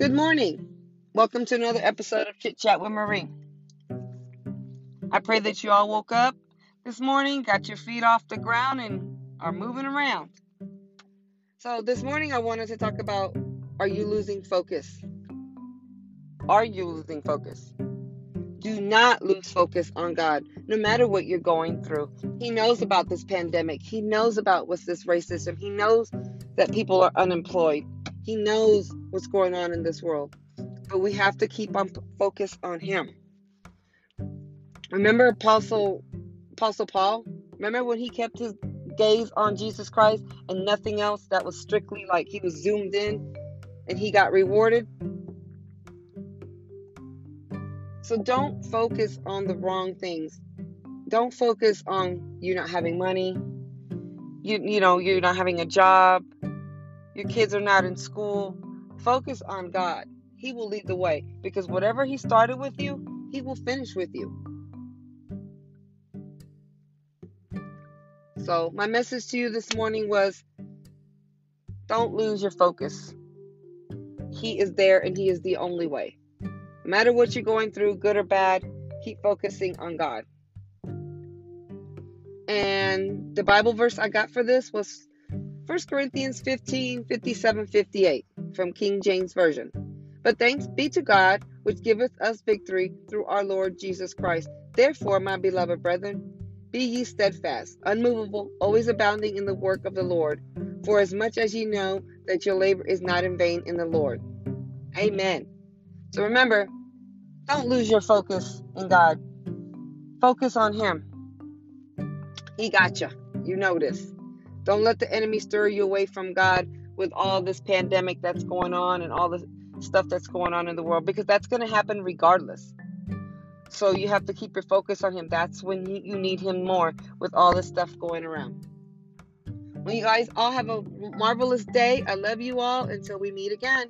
Good morning. Welcome to another episode of Chit Chat with Marie. I pray that you all woke up this morning, got your feet off the ground, and are moving around. So, this morning I wanted to talk about are you losing focus? Are you losing focus? Do not lose focus on God, no matter what you're going through. He knows about this pandemic. He knows about what's this racism. He knows that people are unemployed. He knows what's going on in this world. But we have to keep on focus on him. Remember Apostle Apostle Paul? Remember when he kept his gaze on Jesus Christ and nothing else that was strictly like he was zoomed in and he got rewarded? So don't focus on the wrong things. Don't focus on you not having money. You you know, you're not having a job your kids are not in school, focus on God. He will lead the way because whatever He started with you, He will finish with you. So, my message to you this morning was don't lose your focus. He is there and He is the only way. No matter what you're going through, good or bad, keep focusing on God. And the Bible verse I got for this was 1 Corinthians 15 57 58 from King James Version. But thanks be to God, which giveth us victory through our Lord Jesus Christ. Therefore, my beloved brethren, be ye steadfast, unmovable, always abounding in the work of the Lord, for as much as ye know that your labor is not in vain in the Lord. Amen. So remember, don't lose your focus in God. Focus on Him. He got you. You know this. Don't let the enemy stir you away from God with all this pandemic that's going on and all the stuff that's going on in the world because that's going to happen regardless. So you have to keep your focus on Him. That's when you need Him more with all this stuff going around. Well, you guys all have a marvelous day. I love you all. Until we meet again.